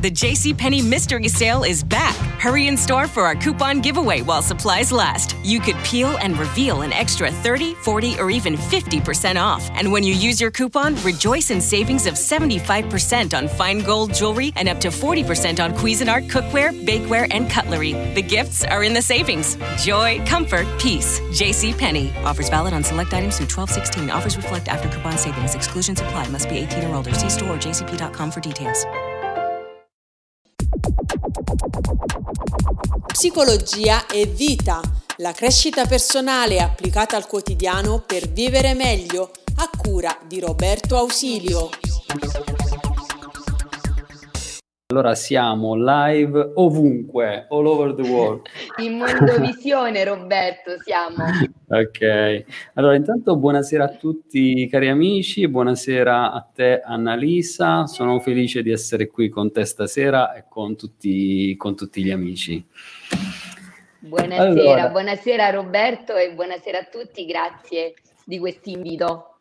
The JCPenney Mystery Sale is back. Hurry in store for our coupon giveaway while supplies last. You could peel and reveal an extra 30, 40, or even 50% off. And when you use your coupon, rejoice in savings of 75% on fine gold jewelry and up to 40% on Cuisinart cookware, bakeware, and cutlery. The gifts are in the savings. Joy, comfort, peace. JCPenney. Offers valid on select items through 1216. Offers reflect after coupon savings. Exclusions apply. Must be 18 or older. See store or jcp.com for details. Psicologia e vita, la crescita personale applicata al quotidiano per vivere meglio, a cura di Roberto Ausilio. Allora siamo live ovunque, all over the world. In Mondovisione, Roberto, siamo. Ok, allora intanto buonasera a tutti cari amici, buonasera a te Annalisa, sono felice di essere qui con te stasera e con tutti, con tutti gli amici. Buonasera, allora. buonasera Roberto e buonasera a tutti, grazie di questo invito.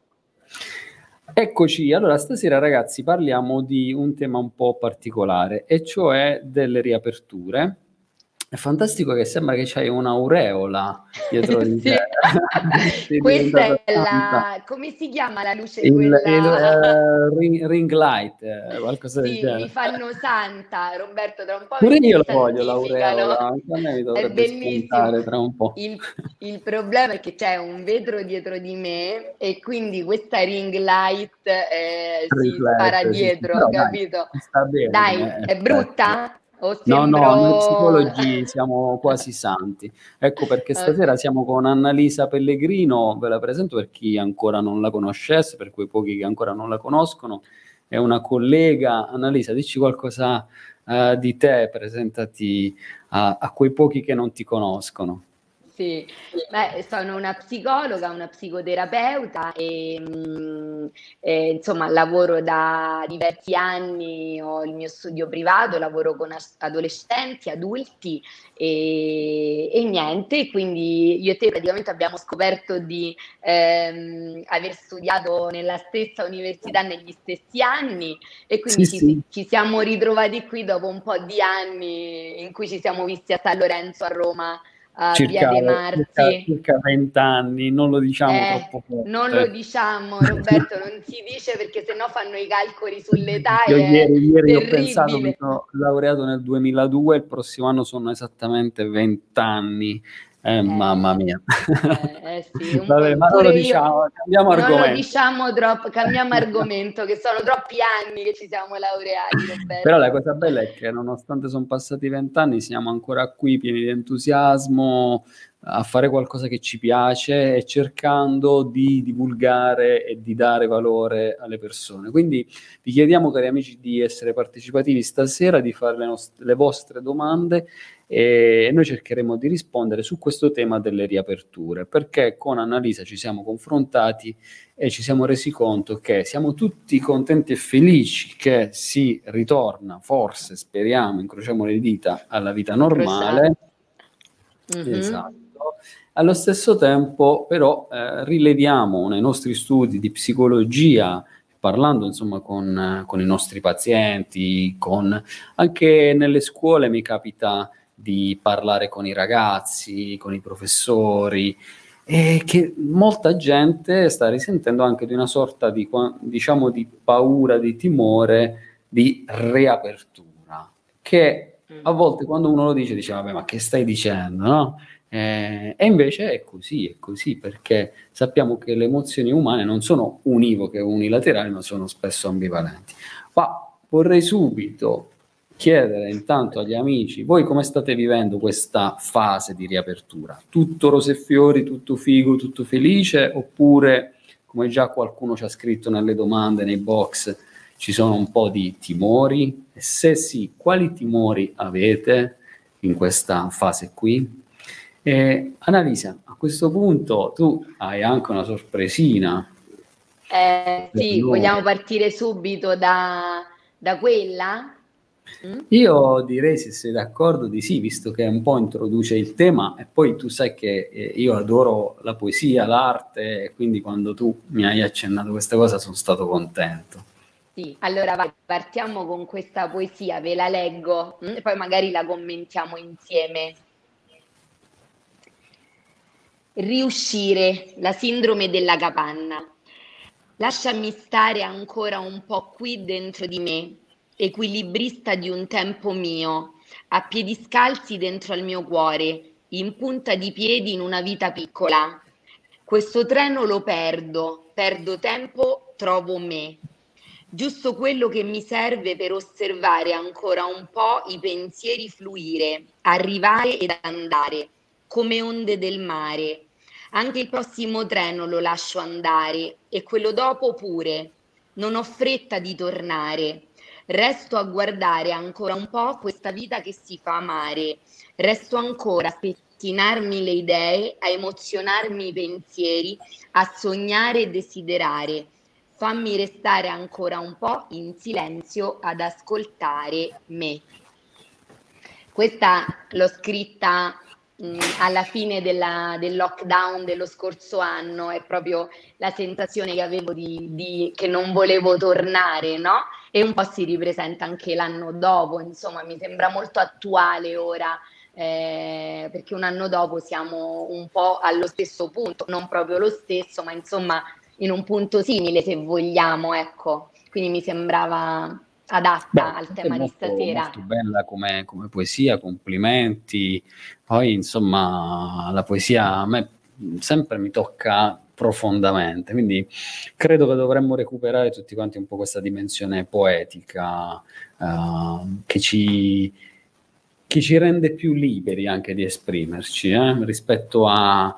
Eccoci, allora stasera ragazzi parliamo di un tema un po' particolare e cioè delle riaperture è fantastico che sembra che c'hai un'aureola dietro di te. Questa è la... come si chiama la luce? Il, quella... il uh, ring, ring, light, eh, qualcosa sì, del genere. mi fanno santa, Roberto, tra un po'. Pure io la voglio l'aureola, dovrebbe è bellissimo. tra un po'. Il, il, problema è che c'è un vetro dietro di me e quindi questa ring light eh, si spara dietro, sì. capito? Dai, dai eh, è brutta? O no, no, noi psicologi siamo quasi santi. Ecco perché stasera siamo con Annalisa Pellegrino, ve la presento per chi ancora non la conoscesse, per quei pochi che ancora non la conoscono. È una collega. Annalisa, dici qualcosa uh, di te, presentati a, a quei pochi che non ti conoscono. Sì, Beh, sono una psicologa, una psicoterapeuta e, mh, mm, e, insomma lavoro da diversi anni, ho il mio studio privato, lavoro con adolescenti, adulti e, e niente, quindi io e te praticamente abbiamo scoperto di ehm, aver studiato nella stessa università negli stessi anni e quindi sì, ci, sì. ci siamo ritrovati qui dopo un po' di anni in cui ci siamo visti a San Lorenzo a Roma a circa, Via dei Marzi. Circa vent'anni, non lo diciamo eh, troppo forte. Non lo diciamo, Roberto, non si dice perché sennò fanno i calcoli sull'età. Io ieri, ieri ho pensato, mi sono laureato nel 2002, il prossimo anno sono esattamente vent'anni. Eh, eh, mamma mia. Eh, eh sì, Vabbè, ma non lo diciamo, cambiamo non argomento. lo diciamo troppo, cambiamo argomento, che sono troppi anni che ci siamo laureati. Però la cosa bella è che nonostante sono passati vent'anni, siamo ancora qui pieni di entusiasmo a fare qualcosa che ci piace e cercando di divulgare e di dare valore alle persone. Quindi vi chiediamo, cari amici, di essere partecipativi stasera, di fare le, nost- le vostre domande e noi cercheremo di rispondere su questo tema delle riaperture, perché con Annalisa ci siamo confrontati e ci siamo resi conto che siamo tutti contenti e felici che si ritorna, forse speriamo, incrociamo le dita, alla vita normale. Mm-hmm. Esatto. Allo stesso tempo, però, eh, rileviamo nei nostri studi di psicologia parlando insomma con, con, i nostri pazienti, con, anche nelle scuole mi capita di parlare con i ragazzi, con i professori, e che molta gente sta risentendo anche di una sorta di, diciamo, di paura, di timore di riapertura, che a mm. volte quando uno lo dice dice vabbè ma che stai dicendo, no? Eh, e invece è così, è così perché sappiamo che le emozioni umane non sono univoche o unilaterali, ma sono spesso ambivalenti. Ma vorrei subito chiedere intanto agli amici, voi come state vivendo questa fase di riapertura? Tutto rose e fiori, tutto figo, tutto felice oppure, come già qualcuno ci ha scritto nelle domande, nei box, ci sono un po' di timori? E se sì, quali timori avete in questa fase qui? E, Annalisa, a questo punto tu hai anche una sorpresina. Eh, sì, vogliamo partire subito da, da quella? Mm? Io direi, se sei d'accordo, di sì, visto che un po' introduce il tema e poi tu sai che eh, io adoro la poesia, l'arte, e quindi quando tu mi hai accennato questa cosa sono stato contento. Sì, allora vai, partiamo con questa poesia, ve la leggo mm, e poi magari la commentiamo insieme. Riuscire, la sindrome della capanna. Lasciami stare ancora un po' qui dentro di me, equilibrista di un tempo mio, a piedi scalzi dentro al mio cuore, in punta di piedi in una vita piccola. Questo treno lo perdo, perdo tempo, trovo me giusto quello che mi serve per osservare ancora un po' i pensieri fluire, arrivare ed andare, come onde del mare. Anche il prossimo treno lo lascio andare e quello dopo pure. Non ho fretta di tornare. Resto a guardare ancora un po' questa vita che si fa amare. Resto ancora a spettinarmi le idee, a emozionarmi i pensieri, a sognare e desiderare fammi restare ancora un po' in silenzio ad ascoltare me. Questa l'ho scritta alla fine della, del lockdown dello scorso anno, è proprio la sensazione che avevo di, di, che non volevo tornare, no? E un po' si ripresenta anche l'anno dopo, insomma, mi sembra molto attuale ora. Eh, perché un anno dopo siamo un po' allo stesso punto, non proprio lo stesso, ma insomma in un punto simile, se vogliamo, ecco. Quindi mi sembrava adatta Beh, al tema molto, di stasera. Molto bella come, come, poesia, complimenti. Poi, insomma, la poesia a me sempre mi tocca profondamente, quindi credo che dovremmo recuperare tutti quanti un po' questa dimensione poetica uh, che ci che ci rende più liberi anche di esprimerci eh, rispetto a,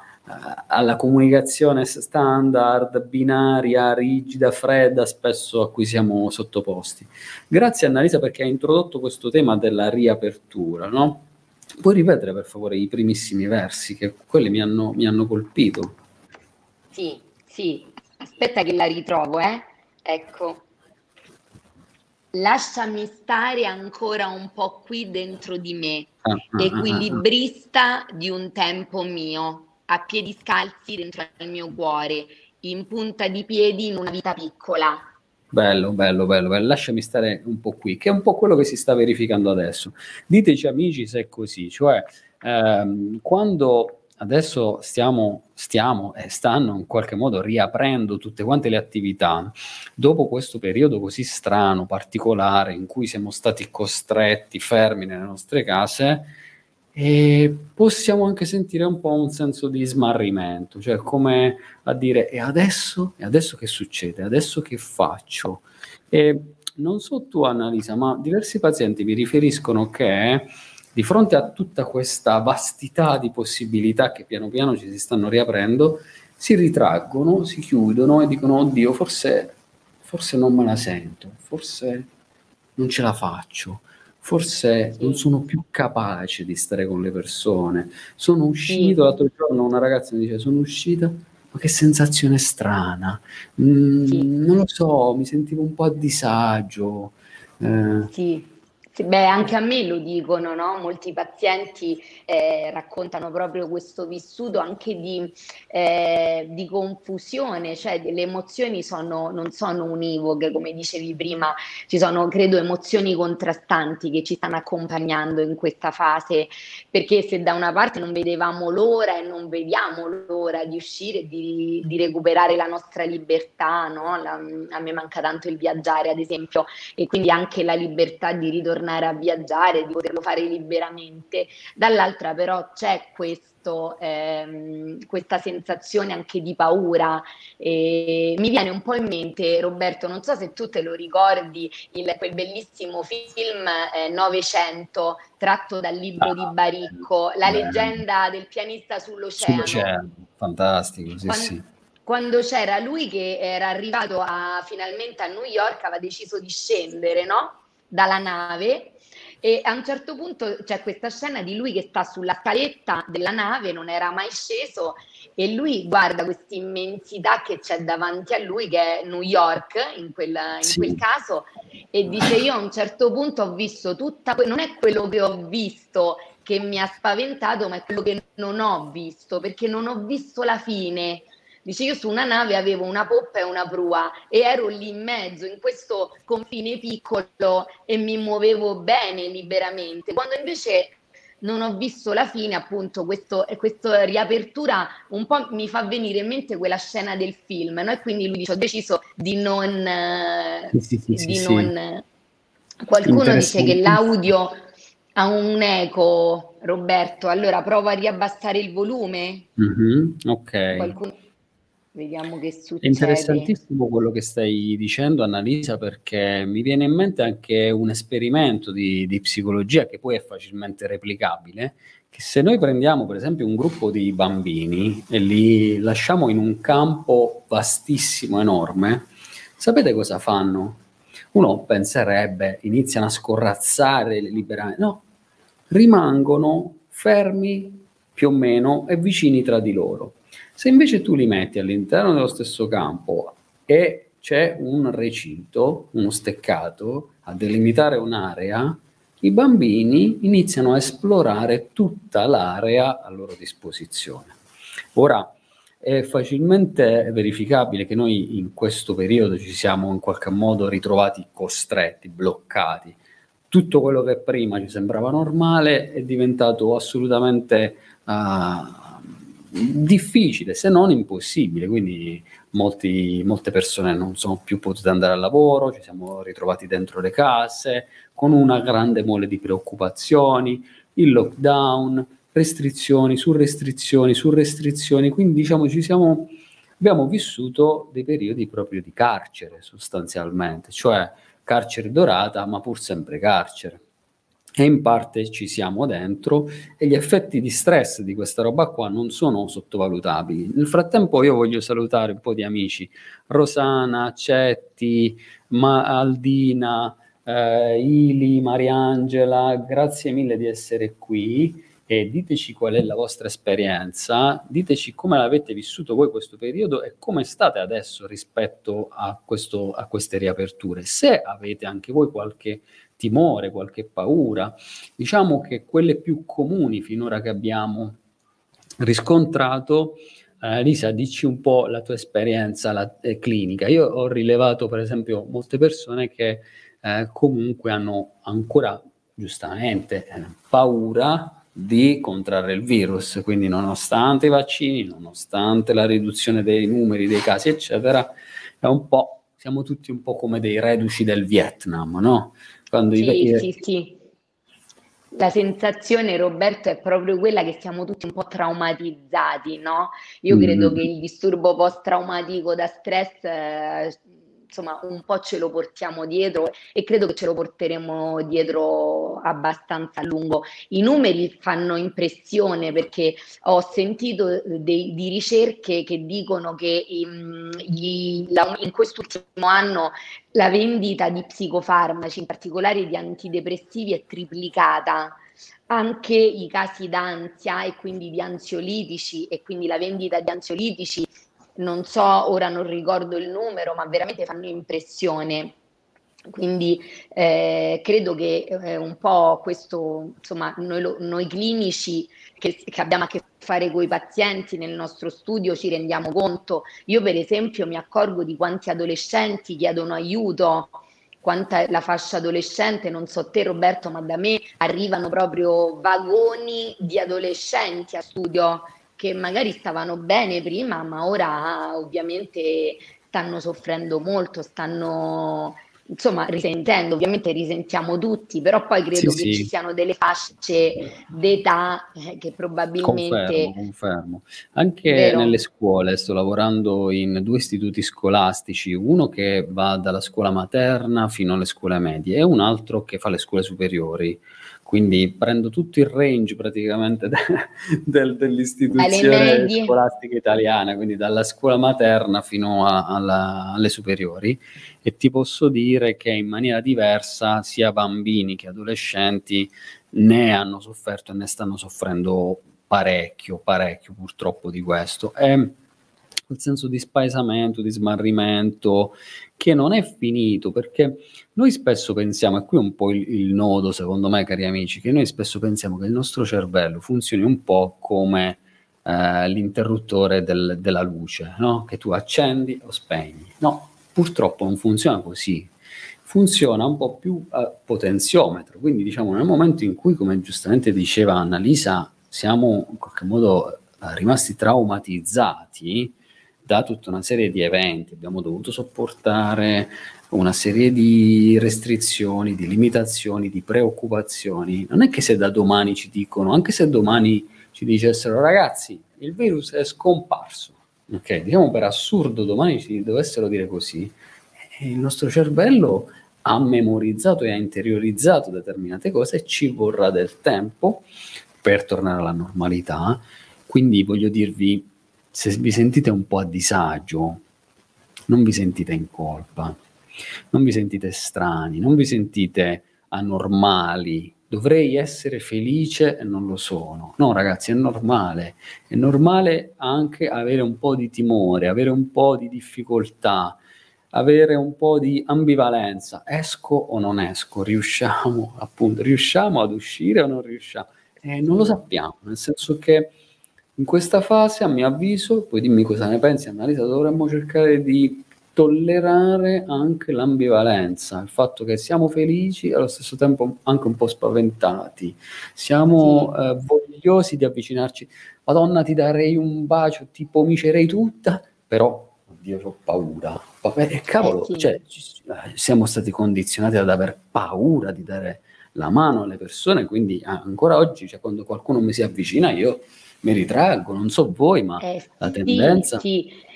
alla comunicazione standard, binaria, rigida, fredda, spesso a cui siamo sottoposti. Grazie Annalisa perché ha introdotto questo tema della riapertura, no? Puoi ripetere per favore i primissimi versi, che quelli mi hanno, mi hanno colpito. Sì, sì, aspetta che la ritrovo, eh? Ecco. Lasciami stare ancora un po' qui dentro di me, ah, ah, ah, equilibrista di un tempo mio a piedi scalzi dentro al mio cuore, in punta di piedi in una vita piccola. Bello, bello, bello, bello. Lasciami stare un po' qui, che è un po' quello che si sta verificando adesso. Diteci amici se è così, cioè ehm, quando adesso stiamo, stiamo e stanno in qualche modo riaprendo tutte quante le attività, dopo questo periodo così strano, particolare, in cui siamo stati costretti, fermi nelle nostre case, e possiamo anche sentire un po' un senso di smarrimento, cioè come a dire e adesso? E adesso che succede? Adesso che faccio? E non so tu Annalisa, ma diversi pazienti mi riferiscono che di fronte a tutta questa vastità di possibilità che piano piano ci si stanno riaprendo, si ritraggono, si chiudono e dicono oddio, forse, forse non me la sento, forse non ce la faccio forse sì. non sono più capace di stare con le persone. Sono uscito, sì. l'altro giorno una ragazza mi dice sono uscita, ma che sensazione strana, mm, sì. non lo so, mi sentivo un po' a disagio. Eh. Sì. Beh, anche a me lo dicono, no? molti pazienti eh, raccontano proprio questo vissuto anche di, eh, di confusione, cioè le emozioni sono, non sono univocche, come dicevi prima, ci sono credo emozioni contrastanti che ci stanno accompagnando in questa fase, perché se da una parte non vedevamo l'ora e non vediamo l'ora di uscire, di, di recuperare la nostra libertà, no? la, a me manca tanto il viaggiare ad esempio, e quindi anche la libertà di ritornare tornare a viaggiare, di poterlo fare liberamente, dall'altra però c'è questo, ehm, questa sensazione anche di paura. E mi viene un po' in mente, Roberto, non so se tu te lo ricordi, il, quel bellissimo film eh, Novecento tratto dal libro ah, di Baricco, La bello. leggenda del pianista sull'oceano. Sull'oceano, fantastico, sì, Quando, sì quando c'era lui che era arrivato a, finalmente a New York, aveva deciso di scendere, no? Dalla nave e a un certo punto c'è questa scena di lui che sta sulla scaletta della nave, non era mai sceso e lui guarda questa immensità che c'è davanti a lui che è New York in, quella, in sì. quel caso e dice io a un certo punto ho visto tutta, non è quello che ho visto che mi ha spaventato ma è quello che non ho visto perché non ho visto la fine Dice io su una nave avevo una poppa e una prua e ero lì in mezzo, in questo confine piccolo e mi muovevo bene liberamente. Quando invece non ho visto la fine, appunto, questo, questa riapertura un po' mi fa venire in mente quella scena del film, no? E quindi lui dice: Ho deciso di non. Sì, sì, sì, di non... Qualcuno dice che l'audio ha un eco, Roberto. Allora prova a riabbassare il volume. Mm-hmm, ok. Qualcuno... Vediamo che succede. È interessantissimo quello che stai dicendo, Annalisa, perché mi viene in mente anche un esperimento di, di psicologia che poi è facilmente replicabile, che se noi prendiamo per esempio un gruppo di bambini e li lasciamo in un campo vastissimo, enorme, sapete cosa fanno? Uno penserebbe, iniziano a scorrazzare liberamente, no, rimangono fermi più o meno e vicini tra di loro se invece tu li metti all'interno dello stesso campo e c'è un recinto, uno steccato a delimitare un'area, i bambini iniziano a esplorare tutta l'area a loro disposizione. Ora, è facilmente verificabile che noi in questo periodo ci siamo in qualche modo ritrovati costretti, bloccati. Tutto quello che prima ci sembrava normale è diventato assolutamente uh, difficile, se non impossibile. Quindi molti, molte persone non sono più potute andare al lavoro, ci siamo ritrovati dentro le case con una grande mole di preoccupazioni, il lockdown, restrizioni su restrizioni su restrizioni. Quindi diciamo ci siamo abbiamo vissuto dei periodi proprio di carcere sostanzialmente, cioè carcere dorata, ma pur sempre carcere e in parte ci siamo dentro e gli effetti di stress di questa roba qua non sono sottovalutabili. Nel frattempo io voglio salutare un po' di amici, Rosana, Cetti, Ma- Aldina, eh, Ili, Mariangela, grazie mille di essere qui e diteci qual è la vostra esperienza, diteci come l'avete vissuto voi questo periodo e come state adesso rispetto a, questo, a queste riaperture. Se avete anche voi qualche timore, qualche paura. Diciamo che quelle più comuni finora che abbiamo riscontrato, eh, Lisa, dici un po' la tua esperienza la, eh, clinica. Io ho rilevato, per esempio, molte persone che eh, comunque hanno ancora, giustamente, eh, paura di contrarre il virus, quindi nonostante i vaccini, nonostante la riduzione dei numeri dei casi, eccetera, è un po', siamo tutti un po' come dei reduci del Vietnam, no? Quando sì, i... sì, sì. La sensazione, Roberto, è proprio quella che siamo tutti un po' traumatizzati, no? Io mm. credo che il disturbo post-traumatico da stress eh, insomma un po' ce lo portiamo dietro e credo che ce lo porteremo dietro abbastanza a lungo. I numeri fanno impressione perché ho sentito eh, dei, di ricerche che dicono che in, gli, la, in quest'ultimo anno la vendita di psicofarmaci, in particolare di antidepressivi, è triplicata anche i casi d'ansia e quindi di ansiolitici e quindi la vendita di ansiolitici non so, ora non ricordo il numero, ma veramente fanno impressione. Quindi eh, credo che eh, un po' questo, insomma, noi, lo, noi clinici che, che, abbiamo a che fare con i pazienti nel nostro studio ci rendiamo conto. Io per esempio mi accorgo di quanti adolescenti chiedono aiuto, quanta la fascia adolescente, non so te Roberto, ma da me arrivano proprio vagoni di adolescenti a studio che magari stavano bene prima, ma ora ovviamente stanno soffrendo molto, stanno insomma risentendo, ovviamente risentiamo tutti, però poi credo sì, che sì. ci siano delle fasce d'età eh, che probabilmente... Confermo, confermo. Anche Vero? nelle scuole, sto lavorando in due istituti scolastici, uno che va dalla scuola materna fino alle scuole medie e un altro che fa le scuole superiori quindi prendo tutto il range praticamente de, de, dell'istituzione scolastica italiana, quindi dalla scuola materna fino a, alla, alle superiori e ti posso dire che in maniera diversa sia bambini che adolescenti ne hanno sofferto e ne stanno soffrendo parecchio, parecchio purtroppo di questo. E quel senso di spaesamento, di smarrimento, che non è finito, perché noi spesso pensiamo, e qui è un po' il, il, nodo secondo me cari amici, che noi spesso pensiamo che il nostro cervello funzioni un po' come eh, l'interruttore del, della luce, no? che tu accendi o spegni. No, purtroppo non funziona così. Funziona un po' più a potenziometro, quindi diciamo nel momento in cui, come giustamente diceva Annalisa, siamo in qualche modo eh, rimasti traumatizzati da tutta una serie di eventi, abbiamo dovuto sopportare una serie di restrizioni, di limitazioni, di preoccupazioni. Non è che se da domani ci dicono, anche se domani ci dicessero ragazzi, il virus è scomparso, ok? Diciamo per assurdo domani ci dovessero dire così, il nostro cervello ha memorizzato e ha interiorizzato determinate cose e ci vorrà del tempo per tornare alla normalità. Quindi voglio dirvi, se vi sentite un po' a disagio, non vi sentite in colpa non vi sentite strani, non vi sentite anormali, dovrei essere felice e non lo sono. No, ragazzi, è normale. È normale anche avere un po' di timore, avere un po' di difficoltà, avere un po' di ambivalenza. Esco o non esco? Riusciamo, appunto, riusciamo ad uscire o non riusciamo? Eh, non lo sappiamo, nel senso che in questa fase, a mio avviso, poi dimmi cosa ne pensi, Annalisa, dovremmo cercare di tollerare anche l'ambivalenza, il fatto che siamo felici e allo stesso tempo anche un po' spaventati, siamo sì. eh, vogliosi di avvicinarci. Madonna, ti darei un bacio, ti pomicerei tutta, però, oddio, ho paura. E cavolo, eh sì. cioè, eh, siamo stati condizionati ad aver paura di dare la mano alle persone, quindi ancora oggi, cioè, quando qualcuno mi si avvicina, io mi ritraggo, non so voi, ma eh, la tendenza... Sì, sì.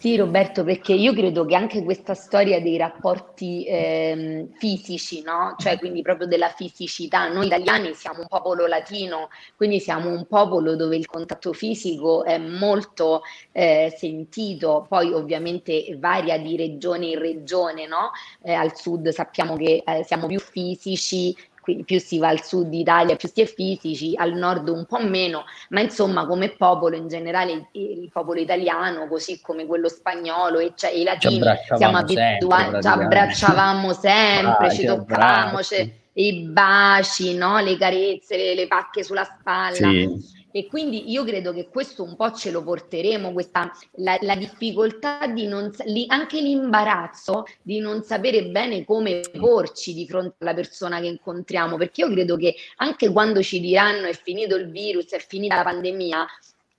Sì, Roberto, perché io credo che anche questa storia dei rapporti eh, fisici, no? Cioè quindi proprio della fisicità, noi italiani siamo un popolo latino, quindi siamo un popolo dove il contatto fisico è molto eh, sentito, poi ovviamente varia di regione in regione, no? Eh, al sud sappiamo che eh, siamo più fisici, quindi più si va al sud Italia, più si è fisici, al nord un po' meno, ma insomma come popolo in generale il popolo italiano, così come quello spagnolo e cioè, i latini siamo abituati, ci abbracciavamo sempre, ah, ci toccavamo, cioè, i baci, no? le carezze, le, le pacche sulla spalla. Sì e quindi io credo che questo un po' ce lo porteremo, questa, la, la difficoltà di non, li, anche l'imbarazzo di non sapere bene come porci di fronte alla persona che incontriamo, perché io credo che anche quando ci diranno è finito il virus, è finita la pandemia,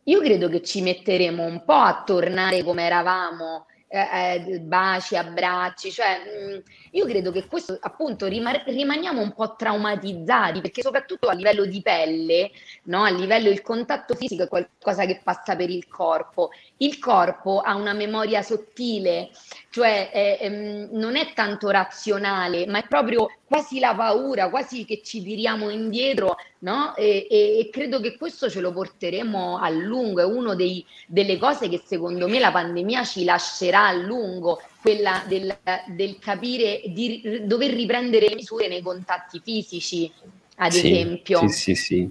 io credo che ci metteremo un po' a tornare come eravamo eh, eh, baci, abbracci, cioè mh, mm, io credo che questo appunto rima- rimaniamo un po' traumatizzati perché soprattutto a livello di pelle, no? a livello del contatto fisico è qualcosa che passa per il corpo. Il corpo ha una memoria sottile, cioè è, è, mm, non è tanto razionale, ma è proprio quasi la paura, quasi che ci tiriamo indietro, no? E, e, e credo che questo ce lo porteremo a lungo, è una delle cose che secondo me la pandemia ci lascerà a lungo, quella del, del capire di dover riprendere le misure nei contatti fisici, ad sì, esempio. Sì, sì, sì.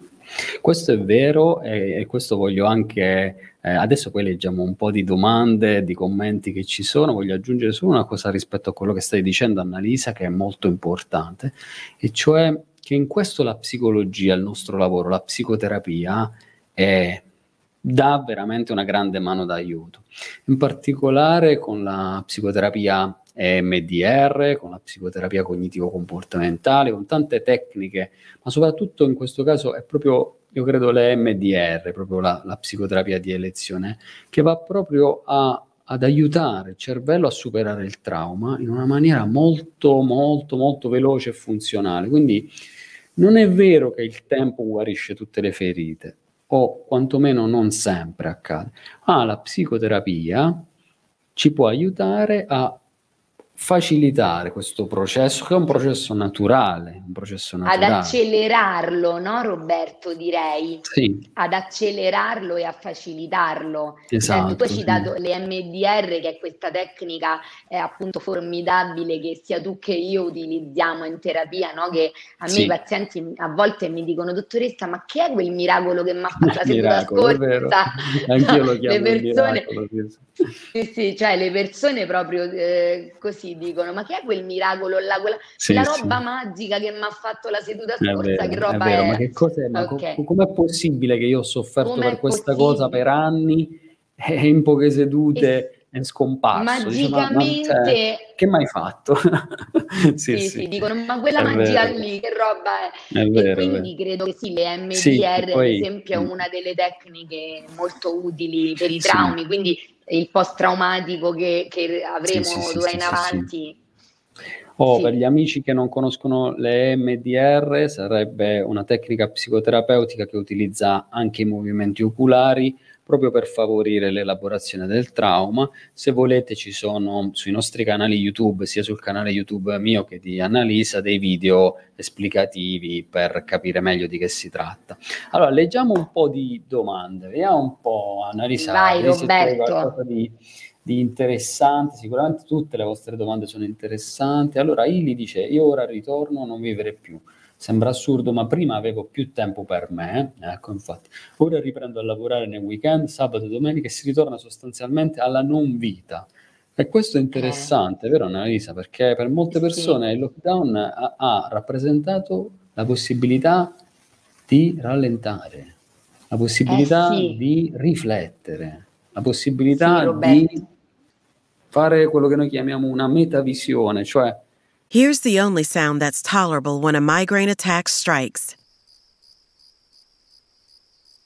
Questo è vero e, e questo voglio anche, eh, adesso poi leggiamo un po' di domande, di commenti che ci sono, voglio aggiungere solo una cosa rispetto a quello che stai dicendo Annalisa che è molto importante, e cioè che in questo la psicologia, il nostro lavoro, la psicoterapia è, dà veramente una grande mano d'aiuto, in particolare con la psicoterapia EMDR, con la psicoterapia cognitivo-comportamentale, con tante tecniche, ma soprattutto in questo caso è proprio, io credo, l'EMDR, proprio la, la psicoterapia di elezione, che va proprio a, ad aiutare il cervello a superare il trauma in una maniera molto, molto, molto veloce e funzionale. Quindi non è vero che il tempo guarisce tutte le ferite, o quantomeno non sempre accade, ma la psicoterapia ci può aiutare a facilitare questo processo, che è un processo naturale, un processo naturale. Ad accelerarlo, no Roberto, direi? Sì. Ad accelerarlo e a facilitarlo. Esatto. Eh, tu hai citato sì. le MDR, che è questa tecnica eh, appunto formidabile che sia tu che io utilizziamo in terapia, no? Che a me sì. i pazienti a volte mi dicono, dottoressa, ma che è quel miracolo che mi ha fatto la seduta scorsa? Anch'io lo chiamo le persone, sì, sì, cioè le persone proprio eh, così così, dicono, ma che è quel miracolo là, quella, sì, quella roba sì. magica che mi ha fatto la seduta scorsa, vero, che roba è? Vero, è? Ma che cos'è? Ma okay. co- com'è possibile che io ho sofferto Com'è per questa possibile? cosa per anni e in poche sedute... E è scomparso. Magicamente. Diciamo, cioè, che mai fatto? sì, sì, sì, dicono, ma quella è magia vero. lì, che roba è? è vero, e quindi credo che sì, le MDR, sì, poi, ad esempio, è mm. una delle tecniche molto utili per i traumi, quindi il post-traumatico che, che avremo d'ora in avanti. O oh, per gli amici che non conoscono le MDR, sarebbe una tecnica psicoterapeutica che utilizza anche i movimenti oculari proprio per favorire l'elaborazione del trauma. Se volete ci sono sui nostri canali YouTube, sia sul canale YouTube mio che di Annalisa, dei video esplicativi per capire meglio di che si tratta. Allora, leggiamo un po' di domande, vediamo un po' Annalisa. Vai Roberto. Interessante, sicuramente tutte le vostre domande sono interessanti. Allora, Ili dice, io ora ritorno a non vivere più Sembra assurdo, ma prima avevo più tempo per me, ecco infatti. Ora riprendo a lavorare nel weekend, sabato e domenica e si ritorna sostanzialmente alla non vita. E questo è interessante, eh. vero Annalisa? Perché per molte persone sì. il lockdown ha, ha rappresentato la possibilità di rallentare, la possibilità eh sì. di riflettere, la possibilità sì, di fare quello che noi chiamiamo una metavisione, cioè Here's the only sound that's tolerable when a migraine attack strikes.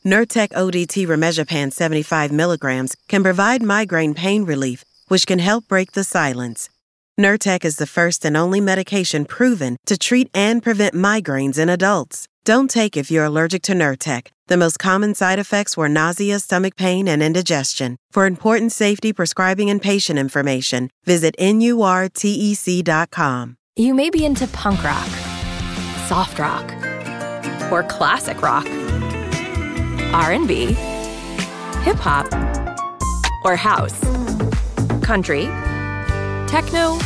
Nurtec ODT Remegipant 75 milligrams can provide migraine pain relief, which can help break the silence. Nurtec is the first and only medication proven to treat and prevent migraines in adults. Don't take if you're allergic to Nurtec. The most common side effects were nausea, stomach pain, and indigestion. For important safety, prescribing, and patient information, visit NURTEC.com. You may be into punk rock, soft rock, or classic rock, R&B, hip hop, or house, country, techno,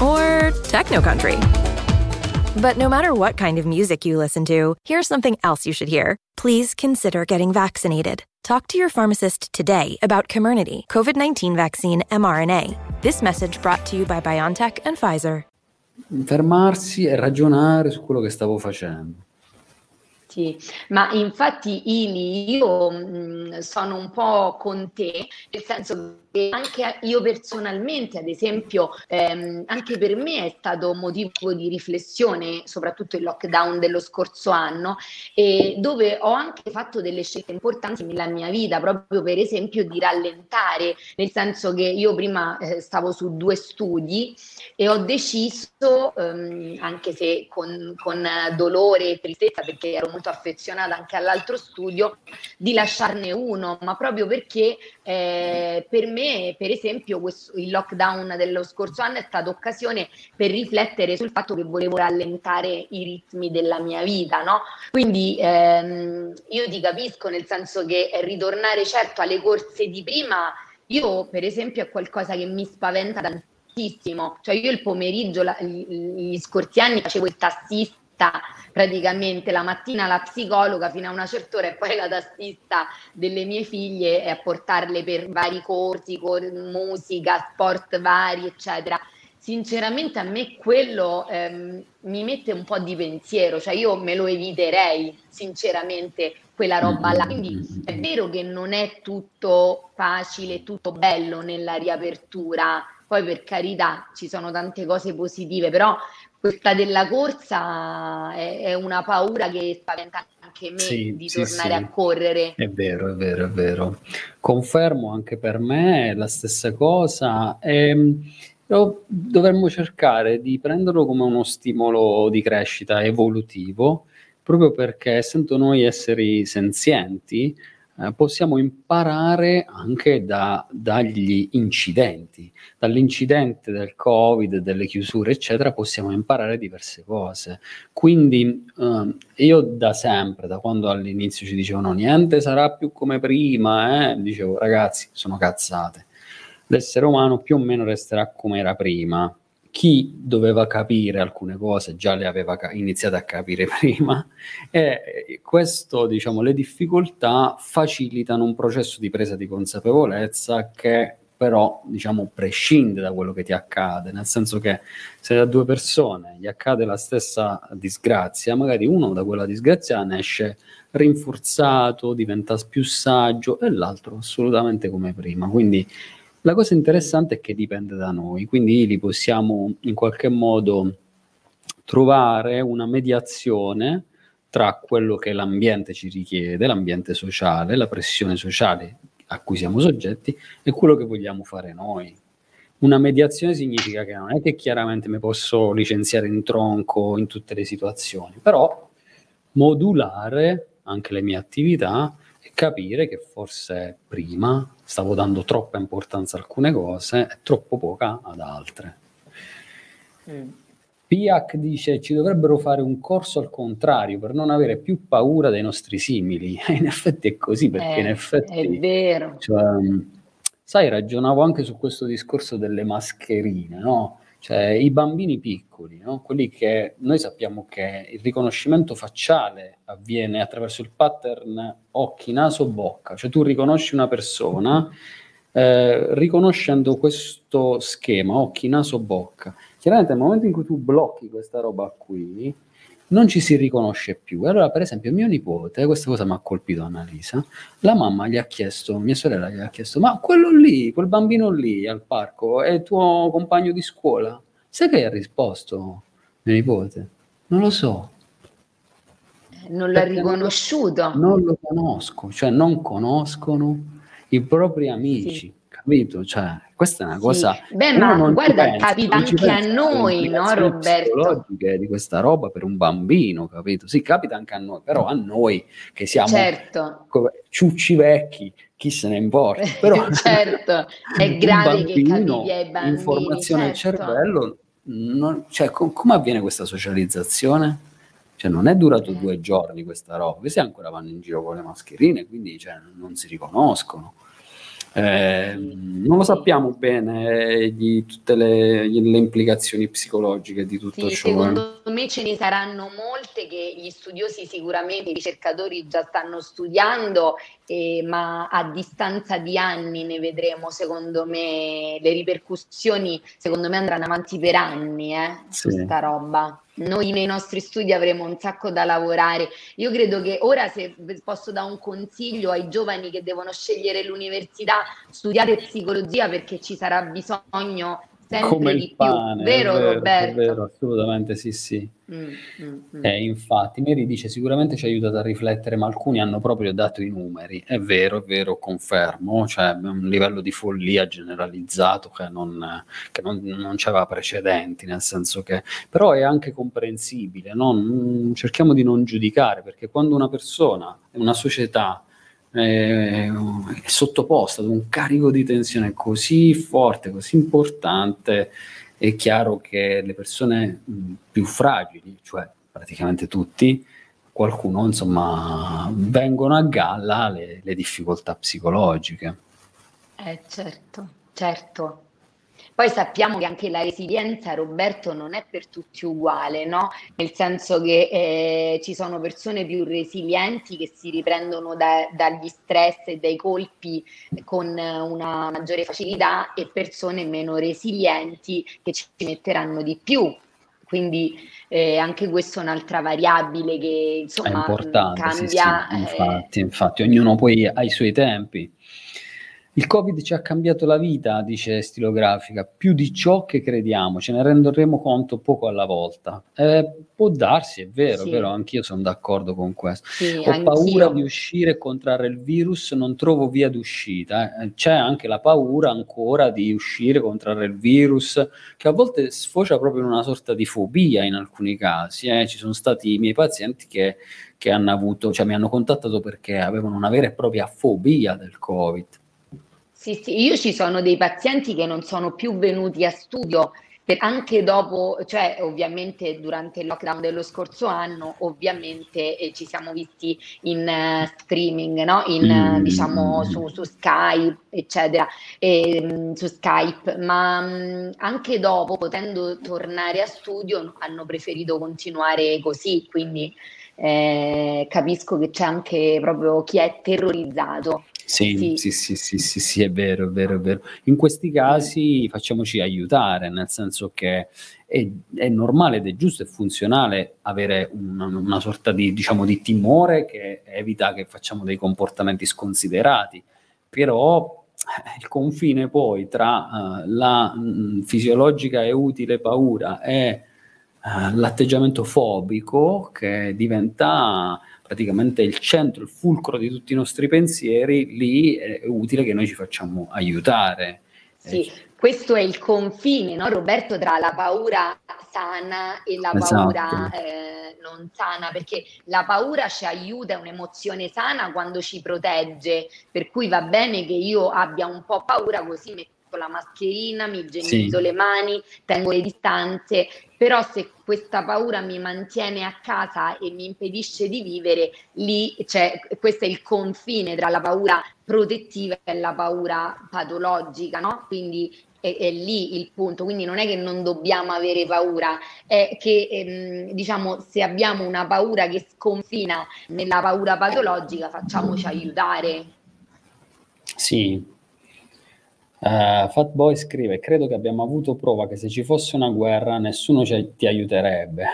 or techno country. But no matter what kind of music you listen to, here's something else you should hear. Please consider getting vaccinated. Talk to your pharmacist today about Comirnaty, COVID 19 vaccine mRNA. This message brought to you by BioNTech and Pfizer. Fermarsi e ragionare su quello che stavo facendo. Sì, ma infatti Ili, io mh, sono un po' con te, nel senso che anche io personalmente, ad esempio, ehm, anche per me è stato motivo di riflessione, soprattutto il lockdown dello scorso anno, e dove ho anche fatto delle scelte importanti nella mia vita, proprio per esempio di rallentare, nel senso che io prima eh, stavo su due studi e ho deciso, ehm, anche se con, con dolore e tristezza, perché ero molto affezionata anche all'altro studio, di lasciarne uno, ma proprio perché eh, per me, per esempio, questo, il lockdown dello scorso anno è stata occasione per riflettere sul fatto che volevo rallentare i ritmi della mia vita, no? Quindi ehm, io ti capisco nel senso che ritornare certo alle corse di prima, io per esempio è qualcosa che mi spaventa tantissimo, cioè io il pomeriggio, la, gli, gli scorsi anni facevo il tassista praticamente la mattina la psicologa fino a una certa ora e poi la tassista delle mie figlie e a portarle per vari corsi, cor- musica, sport vari, eccetera. Sinceramente a me quello ehm, mi mette un po' di pensiero, cioè io me lo eviterei, sinceramente, quella roba là. Quindi è vero che non è tutto facile, tutto bello nella riapertura, poi per carità ci sono tante cose positive, però questa della corsa è, è, una paura che spaventa anche me sì, di sì, tornare sì. a correre. È vero, è vero, è vero. Confermo anche per me la stessa cosa. E, ehm, dovremmo cercare di prenderlo come uno stimolo di crescita evolutivo, proprio perché essendo noi esseri senzienti, eh, possiamo imparare anche da, dagli incidenti. Dall'incidente del Covid, delle chiusure, eccetera, possiamo imparare diverse cose. Quindi eh, io da sempre, da quando all'inizio ci dicevano niente sarà più come prima, eh, dicevo ragazzi, sono cazzate. L'essere umano più o meno resterà come era prima chi doveva capire alcune cose già le aveva ca- iniziate a capire prima e questo, diciamo, le difficoltà facilitano un processo di presa di consapevolezza che però diciamo prescinde da quello che ti accade, nel senso che se a due persone gli accade la stessa disgrazia, magari uno da quella disgrazia ne esce rinforzato, diventa più saggio e l'altro assolutamente come prima. Quindi la cosa interessante è che dipende da noi, quindi li possiamo in qualche modo trovare una mediazione tra quello che l'ambiente ci richiede, l'ambiente sociale, la pressione sociale a cui siamo soggetti e quello che vogliamo fare noi. Una mediazione significa che non è che chiaramente mi posso licenziare in tronco in tutte le situazioni, però modulare anche le mie attività e capire che forse prima stavo dando troppa importanza a alcune cose e troppo poca ad altre. Mm. Piac dice ci dovrebbero fare un corso al contrario per non avere più paura dei nostri simili. E in effetti è così, perché eh, in effetti... È vero. Cioè, sai, ragionavo anche su questo discorso delle mascherine, no? Cioè, i bambini piccoli, no? quelli che noi sappiamo che il riconoscimento facciale avviene attraverso il pattern occhi, naso, bocca, cioè tu riconosci una persona eh, riconoscendo questo schema occhi, naso, bocca. Chiaramente nel momento in cui tu blocchi questa roba qui, non ci si riconosce più. Allora, per esempio, mio nipote, questa cosa mi ha colpito Annalisa, la mamma gli ha chiesto, mia sorella gli ha chiesto, ma quello lì, quel bambino lì al parco, è il tuo compagno di scuola? Sai che ha risposto mio nipote? Non lo so. Non l'ha riconosciuto. Non lo conosco, cioè non conoscono i propri amici. Sì capito? Cioè, questa è una cosa... Sì. Beh, ma guarda, pensa, capita anche a noi, no Roberto? di questa roba per un bambino, capito? Sì, capita anche a noi, però a noi che siamo certo. ciucci vecchi, chi se ne importa? Però certo, è grave che capiti ai bambini. Informazione certo. al cervello, non, cioè, com- come avviene questa socializzazione? Cioè, non è durato due giorni questa roba, questi ancora vanno in giro con le mascherine, quindi cioè, non si riconoscono. Eh, non lo sappiamo bene di tutte le, le, implicazioni psicologiche di tutto sì, ciò. Secondo me ce ne saranno molte che gli studiosi sicuramente, i ricercatori già stanno studiando, eh, ma a distanza di anni ne vedremo, secondo me, le ripercussioni, secondo me andranno avanti per anni eh, sì. su questa roba. Noi nei nostri studi avremo un sacco da lavorare. Io credo che ora, se posso dare un consiglio ai giovani che devono scegliere l'università, studiate psicologia perché ci sarà bisogno sempre come di pane, più, vero, vero Roberto? Vero, assolutamente sì, sì. Mm, mm, mm. Eh, infatti, Mary dice sicuramente ci ha aiutato a riflettere, ma alcuni hanno proprio dato i numeri. È vero, è vero, confermo, cioè un livello di follia generalizzato che non, che non, non c'aveva precedenti, nel senso che però è anche comprensibile, no? cerchiamo di non giudicare, perché quando una persona, una società è sottoposta ad un carico di tensione così forte, così importante, è chiaro che le persone più fragili, cioè praticamente tutti, qualcuno insomma vengono a galla le, le difficoltà psicologiche. Eh certo, certo. Poi sappiamo che anche la resilienza, Roberto, non è per tutti uguale, no? Nel senso che eh, ci sono persone più resilienti che si riprendono da, dagli stress e dai colpi con una maggiore facilità e persone meno resilienti che ci metteranno di più. Quindi eh, anche questa è un'altra variabile che insomma è importante, cambia. Sì, sì. Infatti, eh, infatti, ognuno poi ha i suoi tempi. Il Covid ci ha cambiato la vita, dice Stilografica, più di ciò che crediamo, ce ne renderemo conto poco alla volta. Eh, può darsi, è vero, sì. vero, anch'io sono d'accordo con questo. Sì, Ho anch'io. paura di uscire e contrarre il virus, non trovo via d'uscita. Eh. C'è anche la paura ancora di uscire, contrarre il virus, che a volte sfocia proprio in una sorta di fobia in alcuni casi. Eh. Ci sono stati i miei pazienti che, che hanno avuto, cioè mi hanno contattato perché avevano una vera e propria fobia del Covid. Sì, sì, io ci sono dei pazienti che non sono più venuti a studio anche dopo, cioè ovviamente durante il lockdown dello scorso anno, ovviamente eh, ci siamo visti in uh, streaming, no? in, uh, diciamo su, su, Skype, eccetera, e, um, su Skype, ma um, anche dopo, potendo tornare a studio, hanno preferito continuare così, quindi eh, capisco che c'è anche proprio chi è terrorizzato. Sì, sì, sì, sì, sì, sì, è vero, è vero, è vero. In questi casi facciamoci aiutare, nel senso che è, è normale ed è giusto e funzionale avere una, una sorta di, diciamo, di timore che evita che facciamo dei comportamenti sconsiderati, però eh, il confine poi tra uh, la mh, mm, fisiologica e utile paura e uh, l'atteggiamento fobico che diventa praticamente il centro, il fulcro di tutti i nostri pensieri, lì è utile che noi ci facciamo aiutare. Sì, eh, questo è il confine, no, Roberto, tra la paura sana e la esatto. paura eh, non sana, perché la paura ci aiuta, è un'emozione sana quando ci protegge, per cui va bene che io abbia un po' paura così metto la mascherina, mi igienizzo sì. le mani, tengo le distanze, però se questa paura mi mantiene a casa e mi impedisce di vivere, lì c'è, questo è il confine tra la paura protettiva e la paura patologica, no? Quindi è, è, lì il punto, quindi non è che non dobbiamo avere paura, è che ehm, diciamo se abbiamo una paura che sconfina nella paura patologica facciamoci aiutare. Sì, Uh, Fatboy scrive: Credo che abbiamo avuto prova che se ci fosse una guerra nessuno ci, ti aiuterebbe.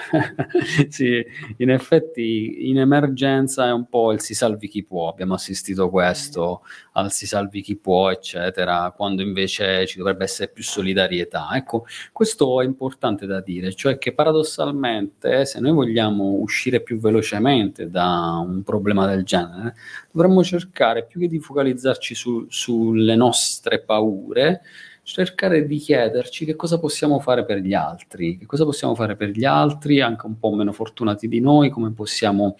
sì, in effetti in emergenza è un po' il si salvi chi può. Abbiamo assistito questo al si salvi chi può, eccetera, quando invece ci dovrebbe essere più solidarietà. Ecco, questo è importante da dire, cioè che paradossalmente se noi vogliamo uscire più velocemente da un problema del genere, dovremmo cercare più che di focalizzarci su, sulle nostre paure paure, cercare di chiederci che cosa possiamo fare per gli altri, che cosa possiamo fare per gli altri, anche un po' meno fortunati di noi, come possiamo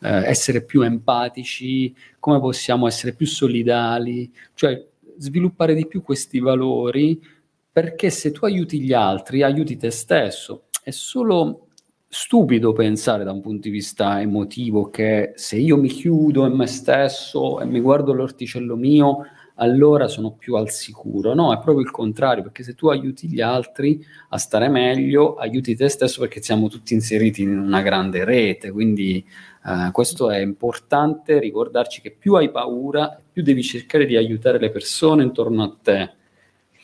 eh, essere più empatici, come possiamo essere più solidali, cioè sviluppare di più questi valori, perché se tu aiuti gli altri, aiuti te stesso. È solo stupido pensare da un punto di vista emotivo che se io mi chiudo in me stesso e mi guardo l'orticello mio, allora sono più al sicuro. No, è proprio il contrario, perché se tu aiuti gli altri a stare meglio, aiuti te stesso perché siamo tutti inseriti in una grande rete, quindi eh, questo è importante ricordarci che più hai paura, più devi cercare di aiutare le persone intorno a te.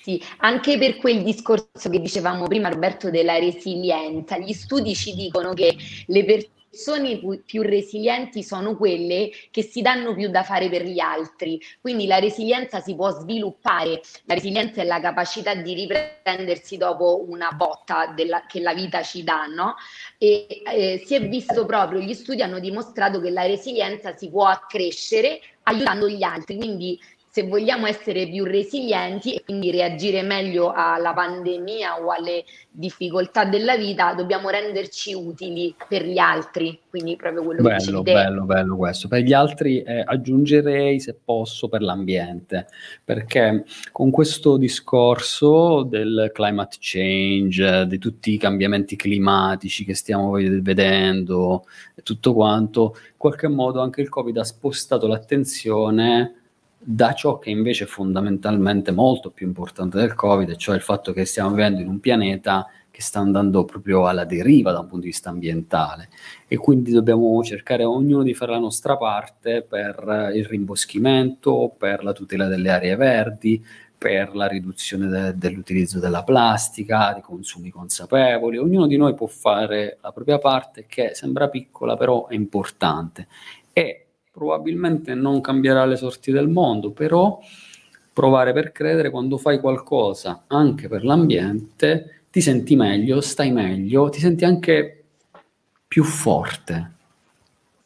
Sì, anche per quel discorso che dicevamo prima Roberto della resilienza, gli studi ci dicono che le persone persone più resilienti sono quelle che si danno più da fare per gli altri, quindi la resilienza si può sviluppare, la resilienza è la capacità di riprendersi dopo una botta della, che la vita ci dà, no? E eh, si è visto proprio, gli studi hanno dimostrato che la resilienza si può accrescere aiutando gli altri, quindi se vogliamo essere più resilienti e quindi reagire meglio alla pandemia o alle difficoltà della vita, dobbiamo renderci utili per gli altri. Quindi proprio quello bello, che ci Bello, bello questo. Per gli altri eh, aggiungerei, se posso, per l'ambiente, perché con questo discorso del climate change, di tutti i cambiamenti climatici che stiamo vedendo e tutto quanto, in qualche modo anche il Covid ha spostato l'attenzione da ciò che invece è fondamentalmente molto più importante del Covid, cioè il fatto che stiamo vivendo in un pianeta che sta andando proprio alla deriva da un punto di vista ambientale e quindi dobbiamo cercare ognuno di fare la nostra parte per il rimboschimento, per la tutela delle aree verdi, per la riduzione de- dell'utilizzo della plastica, di consumi consapevoli. Ognuno di noi può fare la propria parte che sembra piccola però è importante e probabilmente non cambierà le sorti del mondo, però provare per credere quando fai qualcosa anche per l'ambiente, ti senti meglio, stai meglio, ti senti anche più forte.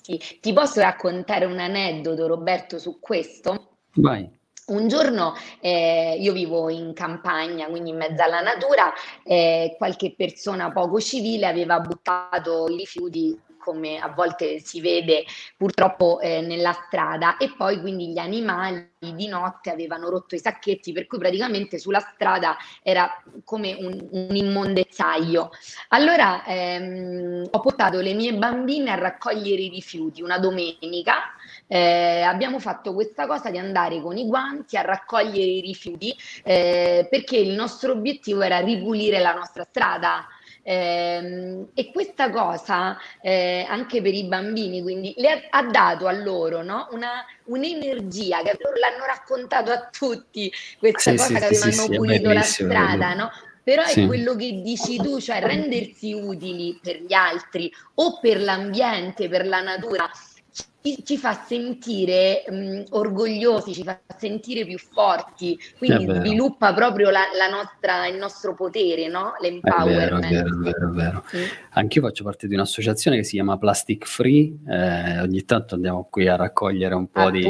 Sì. Ti posso raccontare un aneddoto, Roberto, su questo? Vai. Un giorno eh, io vivo in campagna, quindi in mezzo alla natura, eh, qualche persona poco civile aveva buttato i rifiuti come a volte si vede purtroppo eh, nella strada. E poi quindi gli animali di notte avevano rotto i sacchetti per cui praticamente sulla strada era come un, un immondezzaio. Allora ehm, ho portato le mie bambine a raccogliere i rifiuti. Una domenica eh, abbiamo fatto questa cosa di andare con i guanti a raccogliere i rifiuti eh, perché il nostro obiettivo era ripulire la nostra strada Ehm, e questa cosa eh, anche per i bambini, quindi le ha, ha dato a loro no? Una, un'energia che loro l'hanno raccontato a tutti, questa sì, cosa sì, che avevano sì, pulito la strada, no? però è quello che dici tu, cioè rendersi utili per gli altri o per l'ambiente, per la natura ci, fa sentire mh, orgogliosi, ci fa sentire più forti, quindi sviluppa proprio la, la nostra, il nostro potere, no? l'empowerment. È vero, è vero, è vero. Sì. Anch'io faccio parte di un'associazione che si chiama Plastic Free, eh, ogni tanto andiamo qui a raccogliere un po' di,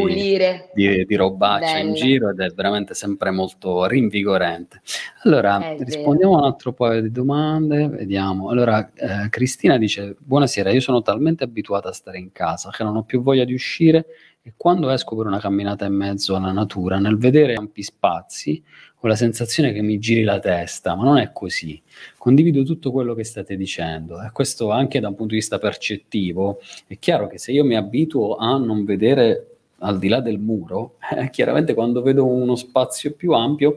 di, di, robaccia Bella. in giro ed è veramente sempre molto rinvigorente. Allora, è rispondiamo a un altro paio di domande, vediamo. Allora, eh, Cristina dice, buonasera, io sono talmente abituata a stare in casa che non ho più voglia di uscire e quando esco per una camminata in mezzo alla natura, nel vedere ampi spazi, ho la sensazione che mi giri la testa, ma non è così. Condivido tutto quello che state dicendo e questo anche da un punto di vista percettivo. È chiaro che se io mi abituo a non vedere al di là del muro, eh, chiaramente quando vedo uno spazio più ampio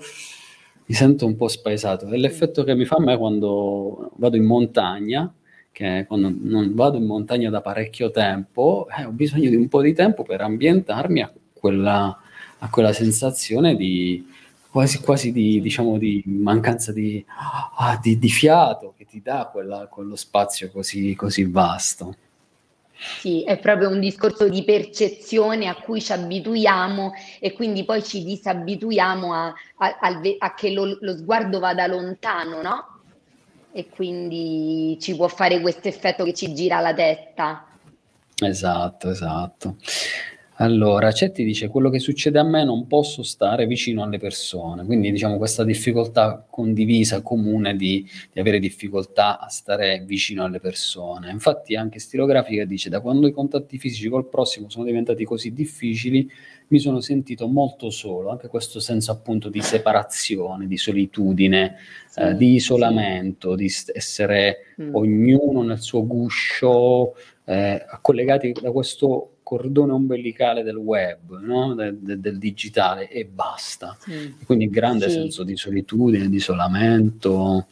mi sento un po' spaesato. È l'effetto che mi fa a me quando vado in montagna che quando non vado in montagna da parecchio tempo, eh, ho bisogno di un po' di tempo per ambientarmi a quella, a quella sensazione di quasi, quasi di, diciamo, di mancanza di, ah, di, di, fiato che ti dà quella, quello spazio così, così vasto. Sì, è proprio un discorso di percezione a cui ci abituiamo e quindi poi ci disabituiamo a, a, a, a che lo, lo, sguardo vada lontano, no? E quindi ci può fare questo effetto che ci gira la testa. Esatto, esatto. Allora, Cetti dice quello che succede a me non posso stare vicino alle persone, quindi diciamo questa difficoltà condivisa, comune di, di avere difficoltà a stare vicino alle persone. Infatti anche Stilografica dice da quando i contatti fisici col prossimo sono diventati così difficili mi sono sentito molto solo, anche questo senso appunto di separazione, di solitudine, sì, eh, di isolamento, sì. di essere mm. ognuno nel suo guscio, eh, collegati da questo cordone ombelicale del web, no? de, de, del digitale e basta. Sì. Quindi grande senso di solitudine, di isolamento,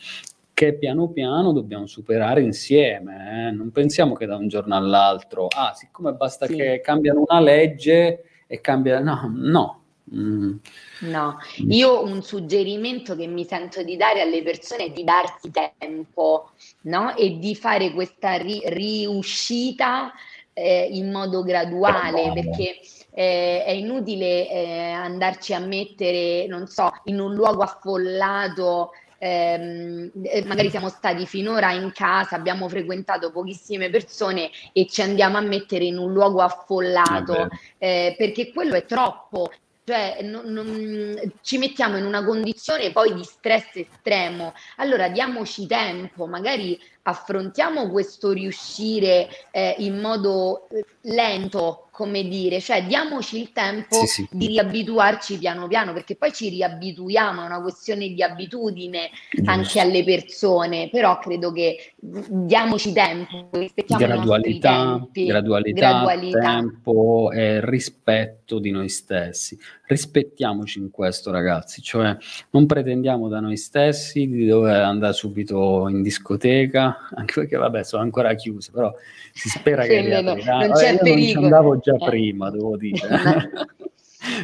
che piano piano dobbiamo superare insieme. Eh? Non pensiamo che da un giorno all'altro, ah, siccome basta che cambiano una legge e cambia, no, no. Mm. No, io un suggerimento che mi sento di dare alle persone è di darsi tempo, no? E di fare questa ri- riuscita eh, in modo graduale, perché eh, è inutile eh, andarci a mettere, non so, in un luogo affollato. Ehm, eh, magari siamo stati finora in casa, abbiamo frequentato pochissime persone e ci andiamo a mettere in un luogo affollato. Eh, perché quello è troppo. Cioè non, non, ci mettiamo in una condizione poi di stress estremo. Allora diamoci tempo, magari affrontiamo questo riuscire eh, in modo eh, lento, come dire, cioè diamoci il tempo sì, sì. di riabituarci piano piano, perché poi ci riabituiamo, è una questione di abitudine Giusto. anche alle persone, però credo che diamoci tempo, rispettiamo gradualità, gradualità, gradualità, tempo e rispetto di noi stessi. Rispettiamoci in questo, ragazzi, cioè non pretendiamo da noi stessi di dover andare subito in discoteca, anche perché vabbè sono ancora chiuse, però si spera sì, che no, non c'è pericolo. Non ci andavo già eh. prima, devo dire.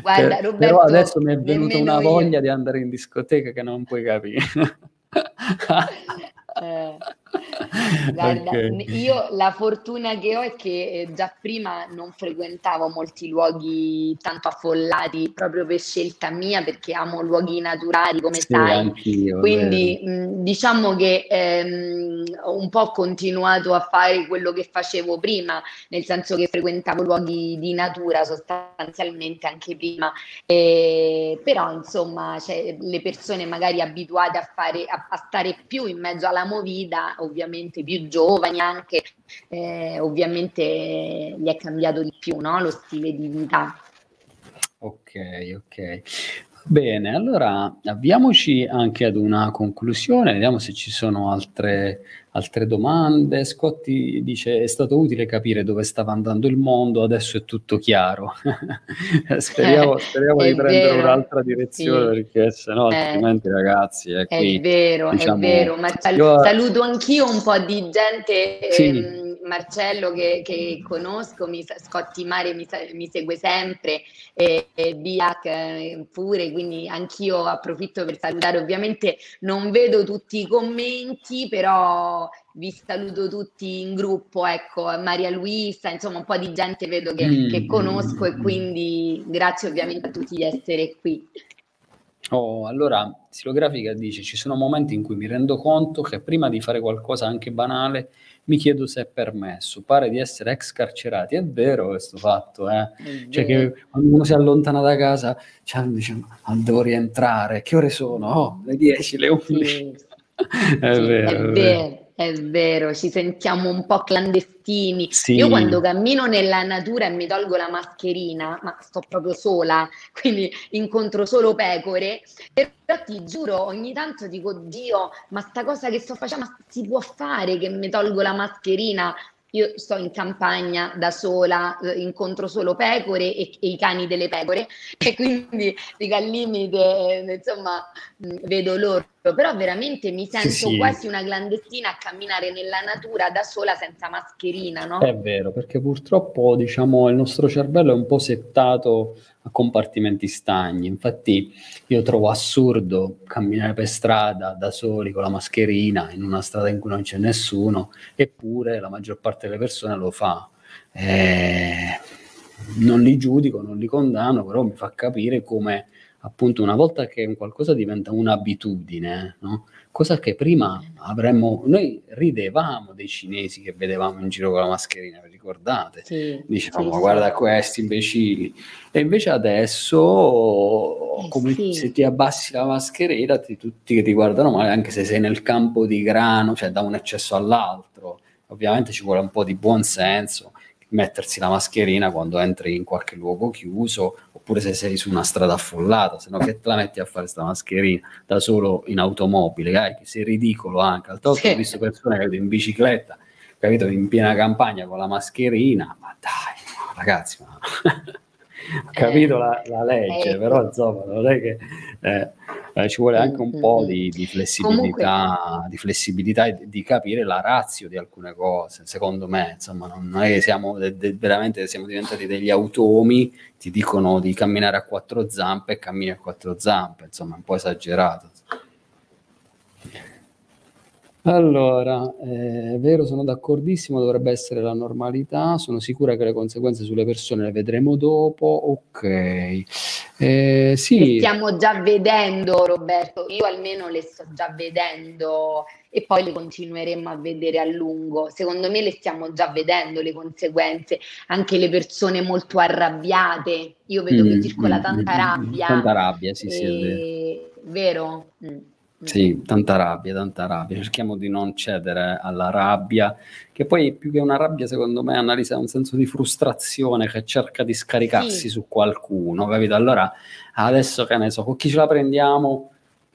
Guarda, Roberto, però adesso mi è venuta una voglia io. di andare in discoteca che non puoi capire. eh. Guarda, okay. io la fortuna che ho è che eh, già prima non frequentavo molti luoghi tanto affollati proprio per scelta mia perché amo luoghi naturali come sì, sai. Quindi mh, diciamo che ehm, ho un po' continuato a fare quello che facevo prima, nel senso che frequentavo luoghi di natura sostanzialmente anche prima. E, però insomma cioè, le persone magari abituate a, fare, a, a stare più in mezzo alla movida ovviamente più giovani anche, eh, ovviamente gli è cambiato di più no? lo stile di vita. Ok, ok. Bene, allora avviamoci anche ad una conclusione, vediamo se ci sono altre, altre domande. Scotti dice: È stato utile capire dove stava andando il mondo, adesso è tutto chiaro. speriamo, speriamo di prendere vero. un'altra direzione sì. perché sennò, eh, altrimenti, ragazzi, è, qui, è vero, diciamo, è vero. Ma sal- io... saluto anch'io un po' di gente. Sì. Ehm, Marcello che, che conosco, mi, Scotti Mare mi, mi segue sempre, e, e Biac eh, pure, quindi anch'io approfitto per salutare. Ovviamente non vedo tutti i commenti, però vi saluto tutti in gruppo, ecco, Maria Luisa, insomma un po' di gente vedo che, mm. che conosco e quindi grazie ovviamente a tutti di essere qui. Oh, allora, Stilografica dice: Ci sono momenti in cui mi rendo conto che prima di fare qualcosa anche banale mi chiedo se è permesso. Pare di essere ex carcerati. È vero questo fatto, eh? Cioè che quando uno si allontana da casa, cioè, dice, ah, devo rientrare. Che ore sono? Oh, le 10, le 11. Sì. è, vero, è, vero. È vero, ci sentiamo un po' clandestini. Sì. Io quando cammino nella natura e mi tolgo la mascherina, ma sto proprio sola, quindi incontro solo pecore, però ti giuro, ogni tanto dico, Dio, ma sta cosa che sto facendo, ma si può fare che mi tolgo la mascherina? io sto in campagna da sola, eh, incontro solo pecore e, e, i cani delle pecore e quindi dico al limite, eh, insomma, mm, vedo loro, però veramente mi sento sì, sì. quasi una clandestina a camminare nella natura da sola senza mascherina, no? È vero, perché purtroppo diciamo il nostro cervello è un po' settato a compartimenti stagni. Infatti io trovo assurdo camminare per strada da soli con la mascherina in una strada in cui non c'è nessuno, eppure la maggior parte delle persone lo fa. Eh, non li giudico, non li condanno, però mi fa capire come appunto una volta che un qualcosa diventa un'abitudine, no? cosa che prima avremmo, noi ridevamo dei cinesi che vedevamo in giro con la mascherina, vi ricordate? Sì, Dicevamo sì, guarda sì. questi imbecilli, e invece adesso eh, come sì. se ti abbassi la mascherina ti, tutti ti guardano male anche se sei nel campo di grano, cioè da un eccesso all'altro, ovviamente ci vuole un po' di buon senso mettersi la mascherina quando entri in qualche luogo chiuso oppure se sei su una strada affollata, se no che te la metti a fare questa mascherina da solo in automobile, eh, che sei ridicolo anche. Al sì. ho visto persone che in bicicletta, capito, in piena campagna con la mascherina, ma dai, ragazzi, ma... ho capito eh, la, la, legge, eh, però insomma non è che eh, eh, ci vuole anche un po' di, di flessibilità, Comunque, di flessibilità e di capire la razio di alcune cose. Secondo me, insomma, non è che siamo de, de, veramente siamo diventati degli automi, ti dicono di camminare a quattro zampe e cammini a quattro zampe, insomma, un po' esagerato. Allora, eh, è vero, sono d'accordissimo, dovrebbe essere la normalità, sono sicura che le conseguenze sulle persone le vedremo dopo, ok. Eh, sì. Le stiamo già vedendo, Roberto, io almeno le sto già vedendo e poi le continueremo a vedere a lungo. Secondo me le stiamo già vedendo le conseguenze, anche le persone molto arrabbiate, io vedo mm, che circola mm, tanta mm, rabbia. Tanta rabbia, sì, sì, è vero. vero? Mm. Sì, tanta rabbia, tanta rabbia. Cerchiamo di non cedere alla rabbia, che poi più che una rabbia, secondo me, Annalisa è un senso di frustrazione che cerca di scaricarsi sì. su qualcuno, capito? Allora, adesso che ne so, con chi ce la prendiamo?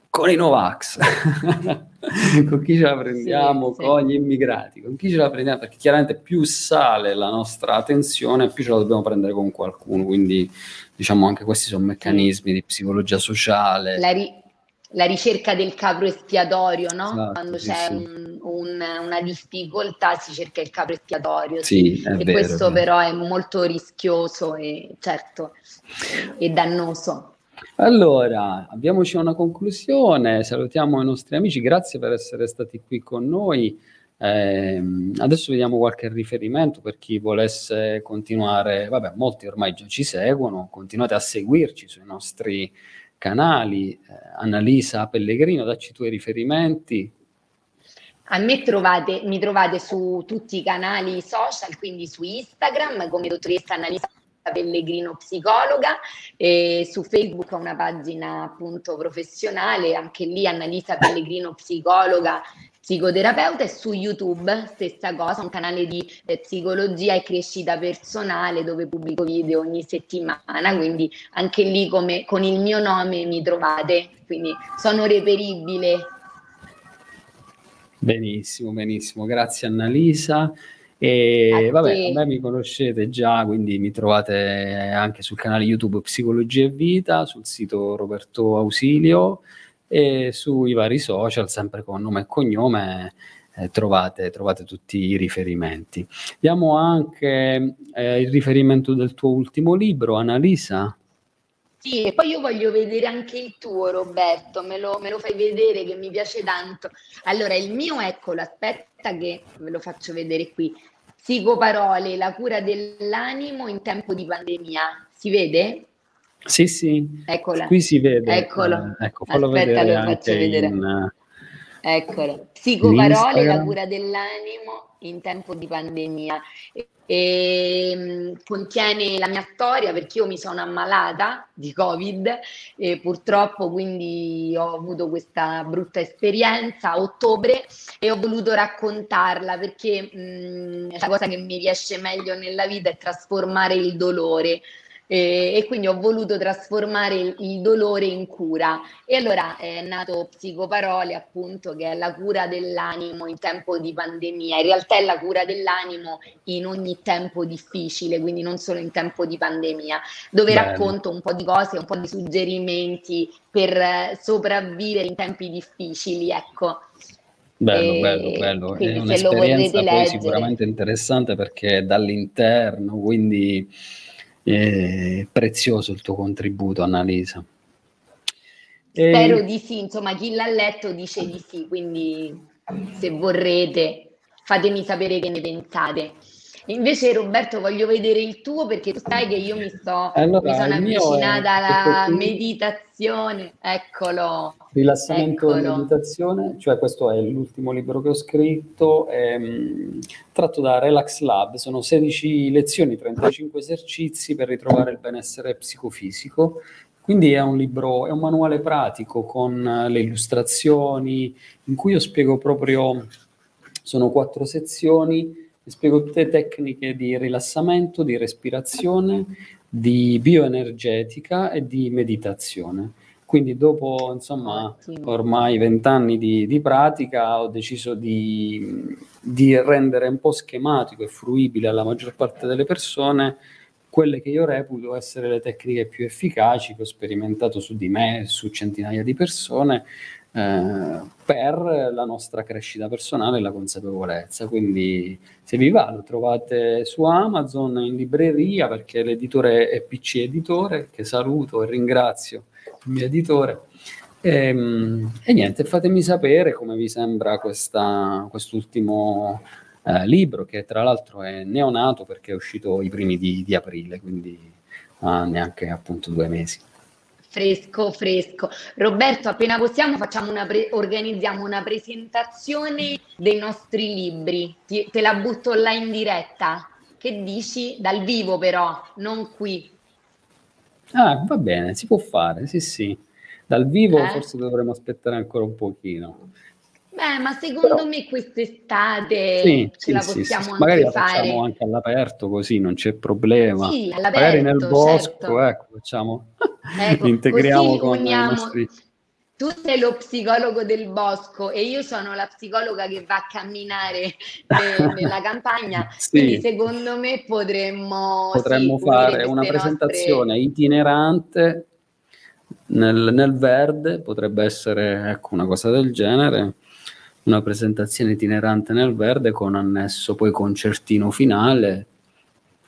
Con i Novax. con chi ce la prendiamo? Sì, con sì. gli immigrati. Con chi ce la prendiamo? Perché chiaramente più sale la nostra tensione, più ce la dobbiamo prendere con qualcuno. Quindi, diciamo, anche questi sono meccanismi di psicologia sociale. La, ri- la ricerca del capro espiatorio, no? Esatto, Quando sì, c'è sì. Un, un, una difficoltà si cerca il capro espiatorio. Sì, e vero, questo però è molto rischioso e certo e dannoso. Allora, abbiamoci una conclusione, salutiamo i nostri amici, grazie per essere stati qui con noi. Eh, adesso vediamo qualche riferimento per chi volesse continuare, vabbè, molti ormai già ci seguono, continuate a seguirci sui nostri canali. Eh, Annalisa Pellegrino, dacci i tuoi riferimenti. A me trovate, mi trovate su tutti i canali social, quindi su Instagram come dottoressa Annalisa Pellegrino psicologa e su Facebook ho una pagina appunto professionale, anche lì Annalisa Pellegrino psicologa psicoterapeuta e su YouTube stessa cosa, un canale di eh, psicologia e crescita personale dove pubblico video ogni settimana, quindi anche lì come con il mio nome mi trovate, quindi sono reperibile. Benissimo, benissimo, grazie Annalisa. E vabbè, a me mi conoscete già, quindi mi trovate anche sul canale YouTube Psicologia e Vita, sul sito Roberto Ausilio e sui vari social, sempre con nome e cognome, eh, trovate, trovate, tutti i riferimenti. Diamo anche eh, il riferimento del tuo ultimo libro, Annalisa. Sì, e poi io voglio vedere anche il tuo, Roberto, me lo, me lo fai vedere che mi piace tanto. Allora, il mio, eccolo, aspetta che ve lo faccio vedere qui. Psicoparole, la cura dell'animo in tempo di pandemia. Si vede? Sì, sì, Eccola. qui si vede. Eccolo. Eh, ecco, fallo Aspetta, vedere lo faccio vedere. In, Eccolo. Psicoparole, la cura dell'animo in tempo di pandemia. E, e, ehm, contiene la mia storia perché io mi sono ammalata di Covid e purtroppo quindi ho avuto questa brutta esperienza a ottobre e ho voluto raccontarla perché mh, la cosa che mi riesce meglio nella vita è trasformare il dolore eh, e quindi ho voluto trasformare il, il, dolore in cura. E allora è nato Psicoparole, appunto, che è la cura dell'animo in tempo di pandemia. In realtà è la cura dell'animo in ogni tempo difficile, quindi non solo in tempo di pandemia, dove Bene. racconto un po' di cose, un po' di suggerimenti per eh, sopravvivere in tempi difficili, ecco. Bello, e bello, bello. È un'esperienza poi sicuramente interessante perché è dall'interno, quindi è prezioso il tuo contributo, Annalisa. Spero e... di sì, insomma, chi l'ha letto dice di sì, quindi se vorrete fatemi sapere che ne pensate. Invece Roberto voglio vedere il tuo perché tu sai che io mi, sto, allora, mi sono avvicinata alla meditazione, eccolo. Rilassamento e meditazione, cioè questo è l'ultimo libro che ho scritto, è, mh, tratto da Relax Lab, sono 16 lezioni, 35 esercizi per ritrovare il benessere psicofisico. Quindi è un libro, è un manuale pratico con le illustrazioni in cui io spiego proprio, sono quattro sezioni vi spiego tutte le tecniche di rilassamento, di respirazione, di bioenergetica e di meditazione. Quindi dopo, insomma, ormai vent'anni di, di, pratica ho deciso di, di, rendere un po' schematico e fruibile alla maggior parte delle persone quelle che io reputo essere le tecniche più efficaci che ho sperimentato su di me, su centinaia di persone, per la nostra crescita personale e la consapevolezza. Quindi se vi va lo trovate su Amazon in libreria perché l'editore è PC Editore, che saluto e ringrazio il mio editore. E, ehm, e niente, fatemi sapere come vi sembra questa, quest'ultimo eh, libro che tra l'altro è neonato perché è uscito i primi di, di aprile, quindi ha neanche appunto due mesi. Fresco, fresco. Roberto, appena possiamo una pre- organizziamo una presentazione dei nostri libri. Ti- te la butto là in diretta. Che dici? Dal vivo però, non qui. Ah, va bene, si può fare, sì, sì. Dal vivo eh? forse dovremmo aspettare ancora un pochino. Beh, ma secondo Però, me quest'estate sì, ce sì, la possiamo sì, anche Magari la fare. facciamo anche all'aperto così, non c'è problema. Sì, Magari nel bosco, certo. ecco, facciamo, ecco, integriamo con uniamo... i nostri... Tu sei lo psicologo del bosco e io sono la psicologa che va a camminare nella campagna, sì. quindi secondo me potremmo... Potremmo fare una presentazione nostre... itinerante nel, nel, verde, potrebbe essere ecco, una cosa del genere una presentazione itinerante nel verde con annesso poi concertino finale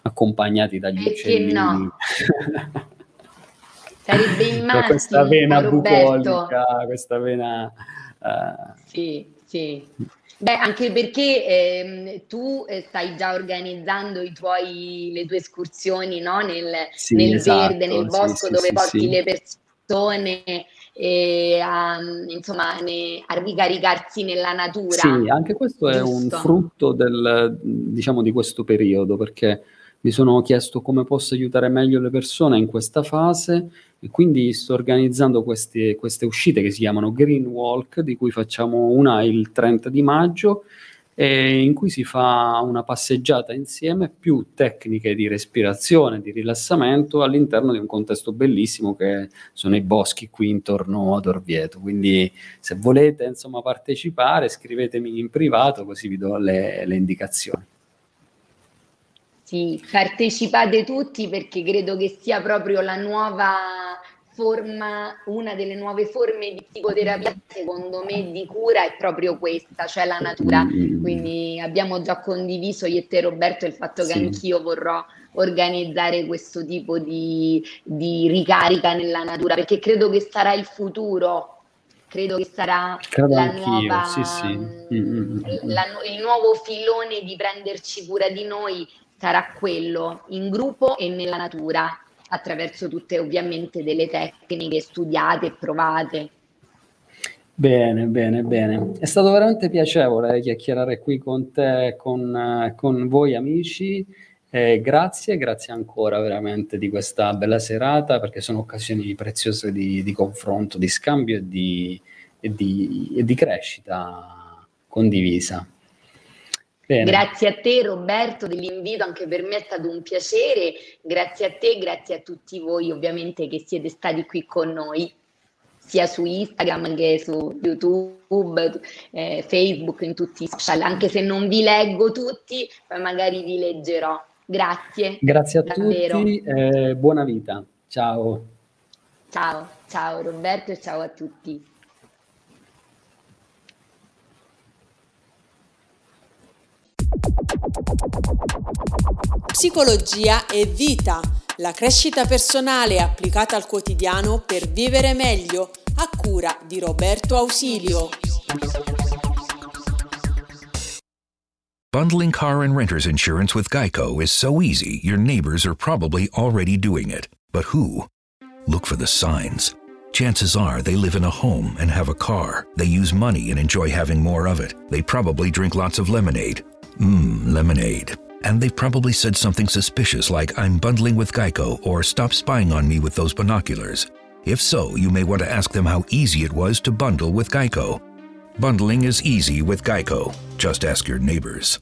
accompagnati dagli e uccellini. No. Sarebbe il massimo, questa vena bucolica, questa vena... Uh... Sì, sì. Beh, anche perché eh, tu eh, stai già organizzando tuoi, le tue escursioni no? nel, sì, nel esatto, verde, nel bosco, sì, dove porti le persone e a, insomma, ne, a ricaricarsi nella natura. Sì, anche questo Giusto. è un frutto del, diciamo, di questo periodo, perché mi sono chiesto come posso aiutare meglio le persone in questa fase e quindi sto organizzando queste, queste uscite che si chiamano Green Walk, di cui facciamo una il 30 di maggio in cui si fa una passeggiata insieme più tecniche di respirazione, di rilassamento all'interno di un contesto bellissimo che sono i boschi qui intorno ad Orvieto. Quindi se volete insomma partecipare scrivetemi in privato così vi do le, le indicazioni. Sì, partecipate tutti perché credo che sia proprio la nuova forma, una delle nuove forme di psicoterapia, secondo me, di cura è proprio questa, cioè la natura. Quindi abbiamo già condiviso io e te, Roberto, il fatto che sì. anch'io vorrò organizzare questo tipo di, di ricarica nella natura, perché credo che sarà il futuro credo che sarà credo la nuova, sì, sì. Mm, la, il nuovo filone di prenderci cura di noi sarà quello in gruppo e nella natura, attraverso tutte ovviamente delle tecniche studiate e provate. Bene, bene, bene. È stato veramente piacevole chiacchierare qui con te, con, con voi amici. Eh, grazie, grazie ancora veramente di questa bella serata perché sono occasioni preziose di, di confronto, di scambio e di, di, e di crescita condivisa. Bene. Grazie a te Roberto dell'invito, anche per me è stato un piacere, grazie a te, grazie a tutti voi ovviamente che siete stati qui con noi, sia su Instagram che su YouTube, eh, Facebook, in tutti i social, anche se non vi leggo tutti, poi magari vi leggerò. Grazie. Grazie a davvero. tutti, eh, buona vita, ciao. Ciao, ciao Roberto e ciao a tutti. Psicologia e vita, la crescita personale applicata al quotidiano per vivere meglio, a cura di Roberto Ausilio. Bundling car and renter's insurance with Geico is so easy, your neighbors are probably already doing it. But who? Look for the signs. Chances are they live in a home and have a car. They use money and enjoy having more of it. They probably drink lots of lemonade. Mmm, lemonade. And they've probably said something suspicious like, I'm bundling with Geico or stop spying on me with those binoculars. If so, you may want to ask them how easy it was to bundle with Geico. Bundling is easy with Geico. Just ask your neighbors.